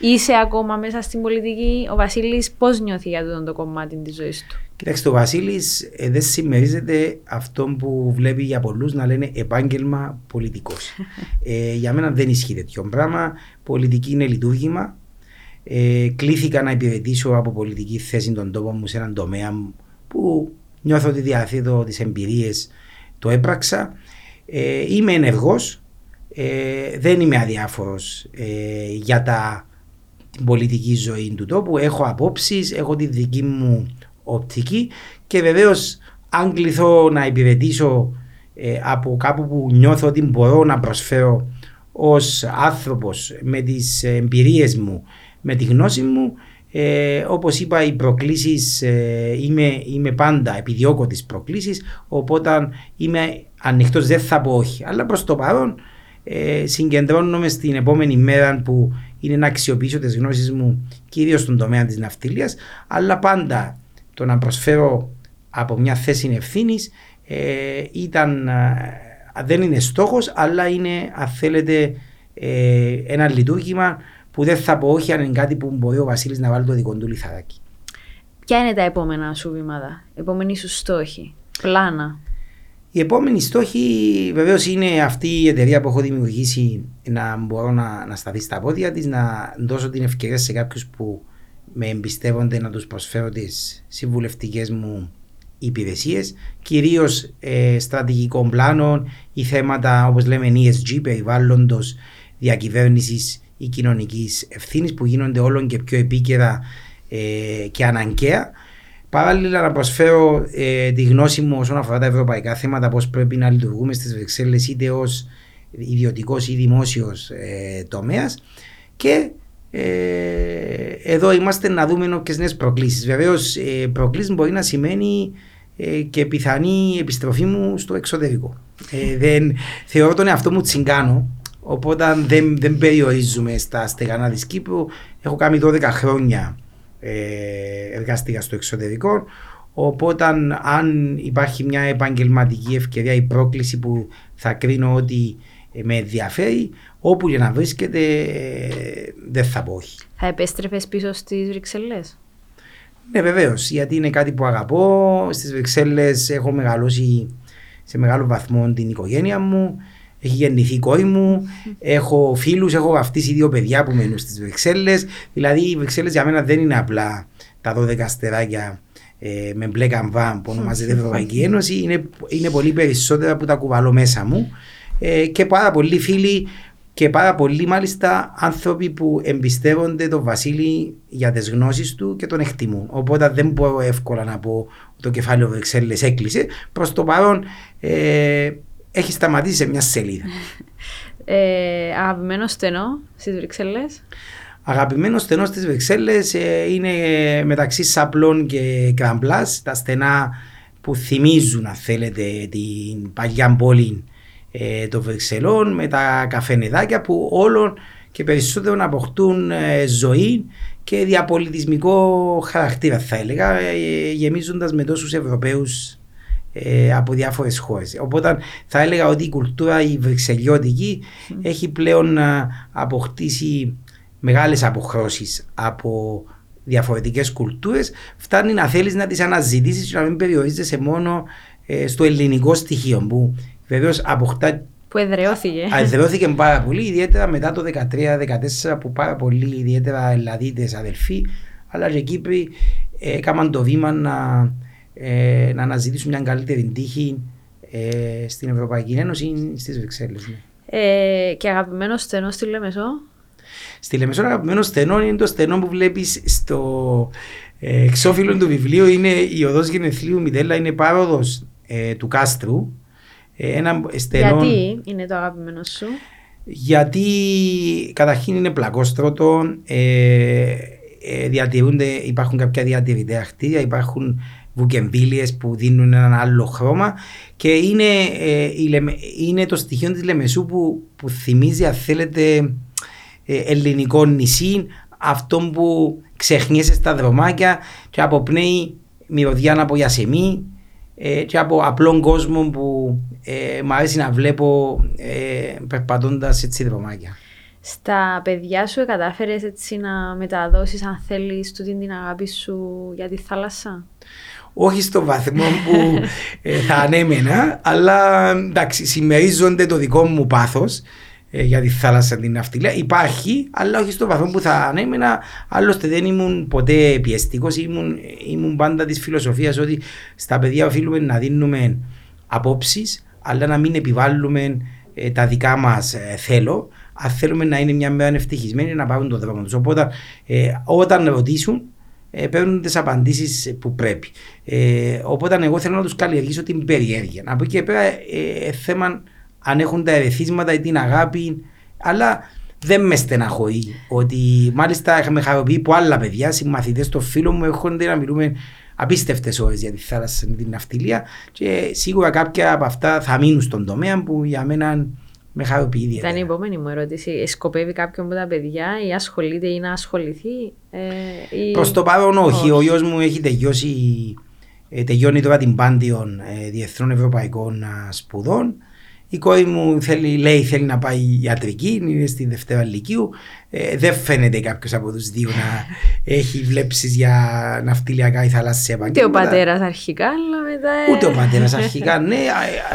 A: Είσαι ακόμα μέσα στην πολιτική; Ο Βασίλης πώς νιώθει για αυτό το κομμάτι της ζωής του;
B: Κοιτάξτε, ο Βασίλης ε, δεν συμμερίζεται αυτό που βλέπει για πολλούς να λένε επάγγελμα πολιτικός. ε, για μένα δεν ισχύει τέτοιο πράγμα. Πολιτική είναι λειτουργήμα. Ε, κλήθηκα να υπηρετήσω από πολιτική θέση τον τόπο μου σε έναν τομέα που νιώθω ότι διαθέτω τις εμπειρίες, το έπραξα. Ε, είμαι ενεργός. Ε, δεν είμαι αδιάφορος ε, για τα, την πολιτική ζωή του τόπου. Έχω απόψεις, έχω τη δική μου οπτική και βεβαίως αν κληθώ να υπηρετήσω ε, από κάπου που νιώθω ότι μπορώ να προσφέρω ως άνθρωπος με τις εμπειρίες μου, με τη γνώση μου ε, όπως είπα οι προκλήσεις ε, είμαι, είμαι πάντα επιδιώκω τις προκλήσεις οπότε είμαι ανοιχτός δεν θα πω όχι. Αλλά προς το παρόν ε, συγκεντρώνομαι στην επόμενη μέρα που είναι να αξιοποιήσω τις γνώσεις μου κυρίως στον τομέα της ναυτιλίας αλλά πάντα το να προσφέρω από μια θέση ευθύνης ε, ήταν, ε, δεν είναι στόχος αλλά είναι αν θέλετε ε, ένα λειτουργήμα που δεν θα πω όχι αν είναι κάτι που μπορεί ο Βασίλης να βάλει το δικό του λιθαράκι.
A: Ποια είναι τα επόμενα σου βήματα, επόμενοι σου στόχοι, πλάνα;
B: Η επόμενη στόχη βεβαίως είναι αυτή η εταιρεία που έχω δημιουργήσει να μπορώ να, να σταθείς στα πόδια της, να δώσω την ευκαιρία σε κάποιους που με εμπιστεύονται να τους προσφέρω τις συμβουλευτικές μου υπηρεσίες, κυρίως ε, στρατηγικών πλάνων ή θέματα όπως λέμε ESG, περιβάλλοντος, διακυβέρνησης ή κοινωνικής ευθύνης που γίνονται όλο και πιο επίκαιρα ε, και αναγκαία. Παράλληλα να προσφέρω ε, τη γνώση μου όσον αφορά τα ευρωπαϊκά θέματα, πώς πρέπει να λειτουργούμε στις Βρυξέλλες είτε ως ιδιωτικός ή δημόσιος ε, τομέας και ε, εδώ είμαστε να δούμε όποιες νέες προκλήσεις. Βεβαίως, ε, προκλήσεις μπορεί να σημαίνει ε, και πιθανή επιστροφή μου στο εξωτερικό. Ε, δεν, θεωρώ τον εαυτό μου τσιγκάνο, οπότε δεν, δεν περιορίζουμε στα στεγανά της Κύπρου. Έχω κάνει 12 χρόνια ε, εργαστήκα στο εξωτερικό. Οπότε, αν υπάρχει μια επαγγελματική ευκαιρία ή πρόκληση που θα κρίνω ότι με ενδιαφέρει, όπου και να βρίσκεται, δεν θα πω όχι.
A: Θα επέστρεφες πίσω στις Βρυξέλλες;
B: Ναι, βεβαίως, γιατί είναι κάτι που αγαπώ. Στις Βρυξέλλες έχω μεγαλώσει σε μεγάλο βαθμό την οικογένεια μου. Έχει γεννηθεί η κόρη μου. Έχω φίλους, έχω βαφτίσει δύο παιδιά που μένουν στις Βρυξέλλες. Δηλαδή, οι Βρυξέλλες για μένα δεν είναι απλά τα 12 αστεράκια ε, με μπλε καμβά που ονομάζεται Ευρωπαϊκή Ένωση. Είναι, είναι πολύ περισσότερα που τα κουβαλώ μέσα μου. Ε, και πάρα πολλοί φίλοι και πάρα πολλοί μάλιστα άνθρωποι που εμπιστεύονται τον Βασίλη για τις γνώσεις του και τον εκτιμούν. Οπότε δεν μπορώ εύκολα να πω το κεφάλαιο Βρυξέλλες έκλεισε. Προς το παρόν ε, έχεις σταματήσει σε μια σελίδα.
A: Ε, αγαπημένο στενό στις Βρυξέλλες.
B: Αγαπημένο στενό στις Βρυξέλλες ε, είναι μεταξύ Σαπλών και Κραμπλά, τα στενά που θυμίζουν, αν θέλετε, την παλιά πόλη ε, των Βρυξελών με τα καφενεδάκια που όλων και περισσότερο αποκτούν ε, ζωή και διαπολιτισμικό χαρακτήρα θα έλεγα ε, γεμίζοντας με τόσους Ευρωπαίους ε, από διάφορες χώρες. Οπότε θα έλεγα ότι η κουλτούρα η βρυξελιώτικη έχει πλέον αποκτήσει μεγάλες αποχρώσεις από διαφορετικές κουλτούρες φτάνει να θέλεις να τις αναζητήσεις και να μην περιορίζεσαι μόνο στο ελληνικό στοιχείο που Βεβαίως αποκτά.
A: Που εδραιώθηκε.
B: Εδραιώθηκε πάρα πολύ, ιδιαίτερα μετά το 2013-2014 που πάρα πολλοί, ιδιαίτερα Ελλαδίτες αδελφοί, αλλά και Κύπροι έκαναν το βήμα να, ε, να αναζητήσουν μια καλύτερη τύχη ε, στην Ευρωπαϊκή Ένωση ή στις Βρυξέλλες. Ναι.
A: Ε, και αγαπημένο στενό στη Λεμεσό;
B: Στη Λεμεσό αγαπημένο στενό είναι το στενό που βλέπεις στο ε, εξώφυλλο του βιβλίου. Είναι η οδός γενεθλίου Μιτέλα, είναι πάροδος ε, του κάστρου.
A: Ε, ένα στενό... Γιατί είναι το αγαπημένο σου,
B: Γιατί καταρχήν είναι πλακόστρωτο. Ε, ε, διατηρούνται, υπάρχουν κάποια διατηρητέα χτίρια, υπάρχουν βουκεμπίλιες που δίνουν έναν άλλο χρώμα και είναι, ε, είναι το στοιχείο της Λεμεσού που, που θυμίζει αν θέλετε ε, ελληνικό νησί αυτό που ξεχνιέσαι στα δρομάκια και αποπνέει μυρωδιά από Ιασεμή ε, και από απλόν κόσμο που ε, μου αρέσει να βλέπω ε, περπατώντας έτσι δρομάκια.
A: Στα παιδιά σου κατάφερες έτσι να μεταδώσεις αν θέλεις την αγάπη σου για τη θάλασσα;
B: Όχι στο βαθμό που ε, θα ανέμενα, αλλά εντάξει, συμμερίζονται το δικό μου πάθος ε, για τη θάλασσα την ναυτιλία. Υπάρχει, αλλά όχι στο βαθμό που θα ανέμενα. Άλλωστε δεν ήμουν ποτέ πιεστικός, ήμουν, ήμουν πάντα της φιλοσοφίας ότι στα παιδιά οφείλουμε να δίνουμε απόψεις, αλλά να μην επιβάλλουμε ε, τα δικά μας θέλω αν θέλουμε να είναι μια μέρα ευτυχισμένοι να πάρουν το δρόμο τους. Οπότε ε, όταν ρωτήσουν, ε, παίρνουν τις απαντήσεις που πρέπει. Ε, οπότε εγώ θέλω να τους καλλιεργήσω την περιέργεια. Από εκεί και πέρα ε, ε, θέμα αν έχουν τα ερεθίσματα ή την αγάπη, αλλά δεν με στεναχωρεί ότι μάλιστα είχαμε χαροποιεί που άλλα παιδιά, συμμαθητές στο φίλο μου, έρχονται να μιλούμε απίστευτες ώρες για τη θάλασσα την ναυτιλία και σίγουρα κάποια από αυτά θα μείνουν στον τομέα που για μένα με χαροποιεί
A: ιδιαίτερα. Ήταν η επόμενη μου ερώτηση. Σκοπεύει κάποιον από τα παιδιά ή ασχολείται ή να ασχοληθεί. Ε,
B: ή... Προς το παρόν όχι. Ο γιος μου έχει τελειώσει, ε, τελειώνει τώρα την Πάντιον ε, Διεθνών Ευρωπαϊκών Σπουδών η κόρη μου θέλει, λέει θέλει να πάει ιατρική, είναι στη Δευτέρα Λυκείου. Ε, δεν φαίνεται κάποιος από τους δύο να έχει βλέψεις για ναυτιλιακά ή θαλάσσια
A: επαγγέλματα. Ούτε ο πατέρας αρχικά, αλλά μετά.
B: Ούτε ο πατέρας αρχικά, ναι.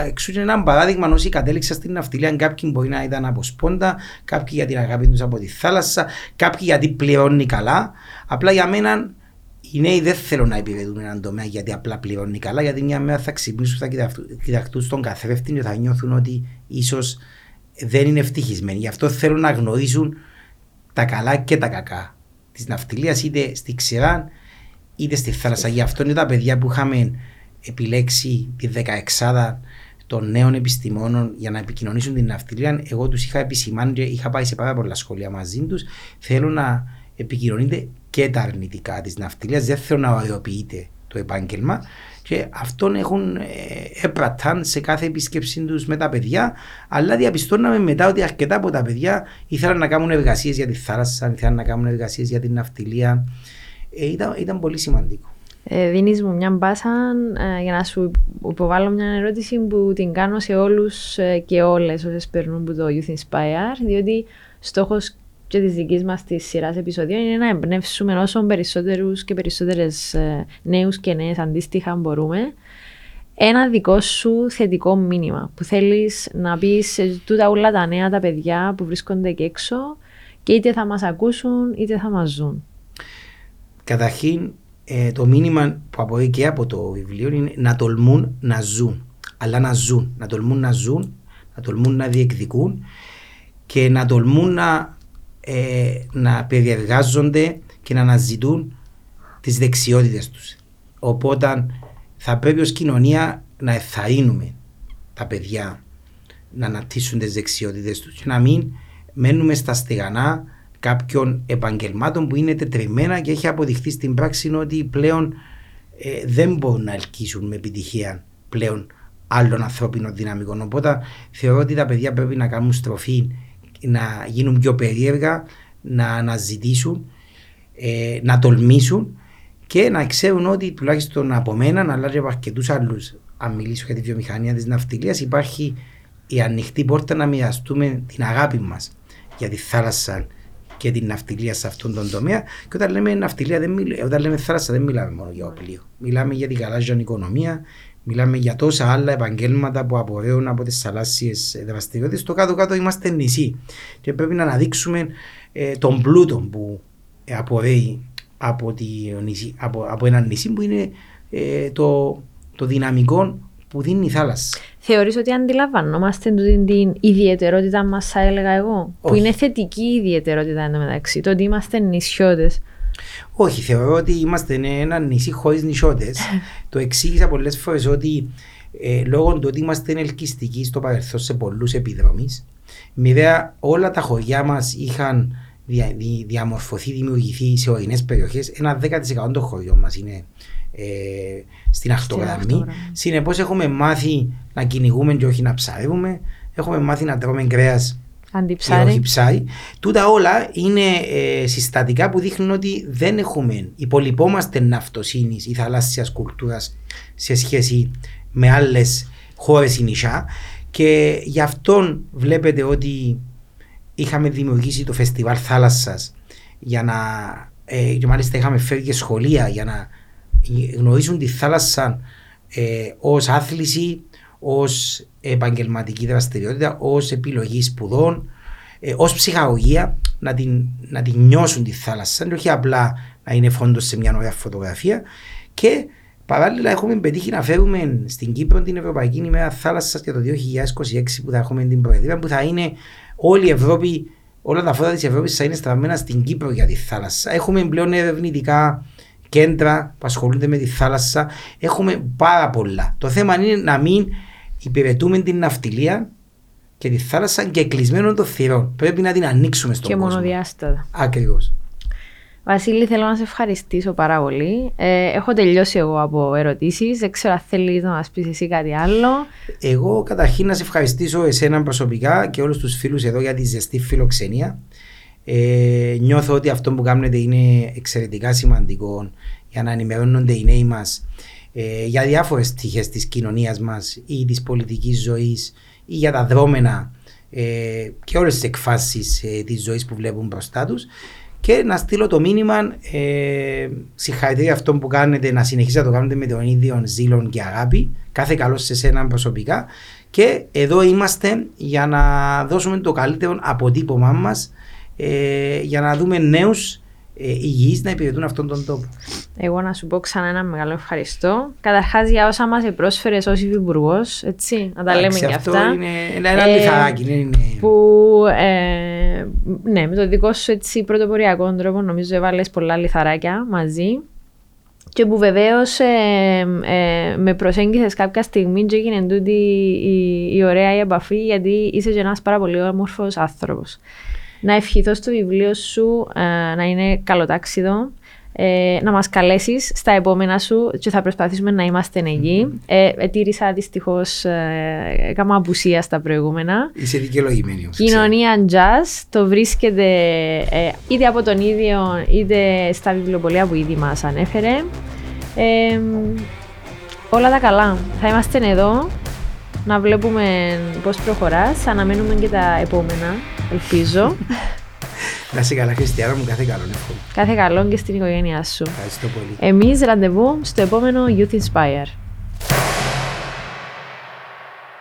B: Εξού είναι ένα παράδειγμα όσοι κατέληξαν στην ναυτιλία. Κάποιοι μπορεί να ήταν από σπόντα, κάποιοι για την αγάπη τους από τη θάλασσα, κάποιοι γιατί πληρώνει καλά. Απλά για μένα οι νέοι δεν θέλουν να επιβεβαιωθούν έναν τομέα γιατί απλά πληρώνει καλά, γιατί μια μέρα θα ξυπνήσουν, θα κοιταχτούν στον καθρέφτη και θα νιώθουν ότι ίσως δεν είναι ευτυχισμένοι. Γι' αυτό θέλουν να γνωρίσουν τα καλά και τα κακά της ναυτιλίας, είτε στη ξηρά είτε στη θάλασσα. Γι' αυτό είναι τα παιδιά που είχαμε επιλέξει τη 16 των νέων επιστημόνων για να επικοινωνήσουν την ναυτιλία. Εγώ τους είχα επισημάνει και είχα πάει σε πάρα πολλά σχόλια μαζί τους. Θέλω να επικοινωνείτε και τα αρνητικά της ναυτιλίας. Δεν θέλω να οριοποιείται το επάγγελμα. Και αυτόν έχουν ε, έπραταν σε κάθε επίσκεψή τους με τα παιδιά. Αλλά διαπιστώναμε μετά ότι αρκετά από τα παιδιά ήθελαν να κάνουν εργασίες για τη θάλασσα, ήθελαν να κάνουν εργασίες για την ναυτιλία. Ε, ήταν, ήταν πολύ σημαντικό.
A: Ε, δίνεις μου μια μπάσα ε, για να σου υποβάλω μια ερώτηση που την κάνω σε όλους ε, και όλες όσες περνούν από το Youth Inspire διότι στόχος και της δικής μας της σειράς επεισοδίων είναι να εμπνεύσουμε όσο περισσότερους και περισσότερες ε, νέους και νέες αντίστοιχα μπορούμε. Ένα δικό σου θετικό μήνυμα που θέλεις να πεις σε τούτα όλα τα νέα τα παιδιά που βρίσκονται εκεί έξω και είτε θα μας ακούσουν είτε θα μας ζουν.
B: Καταρχήν, ε, το μήνυμα που απορρέει και από το βιβλίο είναι να τολμούν να ζουν. Αλλά να ζουν. Να τολμούν να ζουν, να τολμούν να διεκδικούν και να τολμούν να ε, να περιεργάζονται και να αναζητούν τις δεξιότητες τους. Οπότε θα πρέπει ως κοινωνία να εθαρρύνουμε τα παιδιά να αναπτύσσουν τις δεξιότητες τους και να μην μένουμε στα στεγανά κάποιων επαγγελμάτων που είναι τετριμένα και έχει αποδειχθεί στην πράξη ότι πλέον ε, δεν μπορούν να ελκύσουν με επιτυχία πλέον άλλων ανθρώπινων δυναμικών. Οπότε θεωρώ ότι τα παιδιά πρέπει να κάνουν στροφή να γίνουν πιο περίεργα, να αναζητήσουν, ε, να τολμήσουν και να ξέρουν ότι τουλάχιστον από μένα, αλλά και από αρκετούς άλλους, αν μιλήσω για τη βιομηχανία της ναυτιλίας, υπάρχει η ανοιχτή πόρτα να μοιραστούμε την αγάπη μας για τη θάλασσα και την ναυτιλία σε αυτόν τον τομέα. Και όταν λέμε ναυτιλία, δεν μιλ... όταν λέμε θάλασσα, δεν μιλάμε μόνο για οπλίο. Μιλάμε για την γαλάζια οικονομία, Μιλάμε για τόσα άλλα επαγγέλματα που απορρέουν από τις θαλάσσιες δραστηριότητες. Στο κάτω-κάτω είμαστε νησί. Και πρέπει να αναδείξουμε ε, τον πλούτο που απορρέει από, τη, νησί, από, από ένα νησί που είναι ε, το, το δυναμικό που δίνει η θάλασσα.
A: Θεωρείς ότι αντιλαμβανόμαστε τούτη την ιδιαιτερότητα μας, θα έλεγα εγώ, που
B: Όχι.
A: είναι θετική η ιδιαιτερότητα εντωμεταξύ, το ότι είμαστε νησιώτες.
B: Όχι, θεωρώ ότι είμαστε ένα νησί χωρίς νησιώτε. το εξήγησα πολλές φορές ότι ε, λόγω του ότι είμαστε ελκυστικοί στο παρελθόν σε πολλούς επιδρομείς, μοιραία όλα τα χωριά μας είχαν δια, δι- διαμορφωθεί, δημιουργηθεί σε ορεινές περιοχές. Ένα 10% των χωριών μας είναι ε, στην αχτογραμμή.
A: αχτογραμμή.
B: Συνεπώς έχουμε μάθει να κυνηγούμε και όχι να ψαρεύουμε. Έχουμε μάθει να τρώμε κρέας και όχι
A: Αντιψάρι.
B: ψάρι. Τούτα όλα είναι ε, συστατικά που δείχνουν ότι δεν έχουμε, υπολοιπόμαστε ναυτοσύνης ή θαλάσσιας κουλτούρας σε σχέση με άλλες χώρες ή νησιά. Και γι' αυτόν βλέπετε ότι είχαμε δημιουργήσει το φεστιβάλ θάλασσας για να. Ε, και μάλιστα είχαμε φέρει και σχολεία για να γνωρίσουν τη θάλασσα ε, ως άθληση, ως επαγγελματική δραστηριότητα, ως επιλογή σπουδών, ε, ως ψυχαγωγία, να την, να την νιώσουν τη θάλασσα και όχι απλά να είναι φόντος σε μια ωραία φωτογραφία και παράλληλα έχουμε πετύχει να φέρουμε στην Κύπρο την Ευρωπαϊκή ημέρα θάλασσας για το 2026 που θα έχουμε την Προεδρία που θα είναι όλη η Ευρώπη όλα τα φώτα της Ευρώπης θα είναι στραμμένα στην Κύπρο για τη θάλασσα. Έχουμε πλέον ερευνητικά κέντρα που ασχολούνται με τη θάλασσα. Έχουμε πάρα πολλά. Το θέμα είναι να μην υπηρετούμε την ναυτιλία και τη θάλασσα και κλεισμένων των θυρών. Πρέπει να την ανοίξουμε στον
A: Και
B: κόσμο.
A: μονοδιάστατα.
B: Ακριβώς.
A: Βασίλη, θέλω να σε ευχαριστήσω πάρα πολύ. Ε, έχω τελειώσει εγώ από ερωτήσεις. Δεν ξέρω αν θέλεις να μας πεις εσύ κάτι άλλο.
B: Εγώ καταρχήν να σε ευχαριστήσω εσένα προσωπικά και όλους τους φίλους εδώ για τη ζεστή φιλοξενία. Ε, νιώθω ότι αυτό που κάνετε είναι εξαιρετικά σημαντικό για να ενημερώνονται οι νέοι μας ε, για διάφορες πτυχές της κοινωνίας μας ή της πολιτικής ζωής ή για τα δρόμενα ε, και όλες τις εκφάσεις ε, της ζωής που βλέπουν μπροστά τους. Και να στείλω το μήνυμα ε, συγχαρητήρια αυτό που κάνετε να συνεχίσετε να το κάνετε με τον ίδιο ζήλο και αγάπη. Κάθε καλό σε εσένα προσωπικά. Και εδώ είμαστε για να δώσουμε το καλύτερο αποτύπωμά μας ε, για να δούμε νέους ε, υγιείς να υπηρετούν αυτόν τον τόπο.
A: Εγώ να σου πω ξανά ένα μεγάλο ευχαριστώ. Καταρχάς για όσα μας πρόσφερε ως υφυπουργός, έτσι, να τα λέμε
B: Εντάξει,
A: και
B: αυτό
A: αυτά.
B: είναι ένα, ένα
A: Ε,
B: λιθαράκι, δεν είναι...
A: Που ε, ναι, με το δικό σου έτσι, πρωτοποριακό τρόπο νομίζω έβαλες πολλά λιθαράκια μαζί. Και που βεβαίως ε, ε, με προσέγγισες κάποια στιγμή και έγινε τούτη η, η ωραία η επαφή, γιατί είσαι και ένας πάρα πολύ όμορφος άνθρωπος. Να ευχηθώ στο βιβλίο σου ε, να είναι καλοτάξιδο, ε, να μας καλέσεις στα επόμενα σου και θα προσπαθήσουμε να είμαστε εκεί. Ε, ετήρησα δυστυχώς, ε, έκανα απουσία στα προηγούμενα.
B: Είσαι δικαιολογημένη όμως. ξέρω.
A: Κοινωνία Jazz το βρίσκεται ε, είτε από τον ίδιο είτε στα βιβλιοπολία που ήδη μας ανέφερε. Ε, όλα τα καλά. Θα είμαστε εδώ να βλέπουμε πώς προχωράς. Αναμένουμε και τα επόμενα, ελπίζω.
B: Να είσαι καλά Χριστιανά μου, κάθε καλό εύχομαι.
A: Κάθε καλό και στην οικογένειά σου.
B: Ευχαριστώ πολύ.
A: Εμείς ραντεβού στο επόμενο Youth Inspire.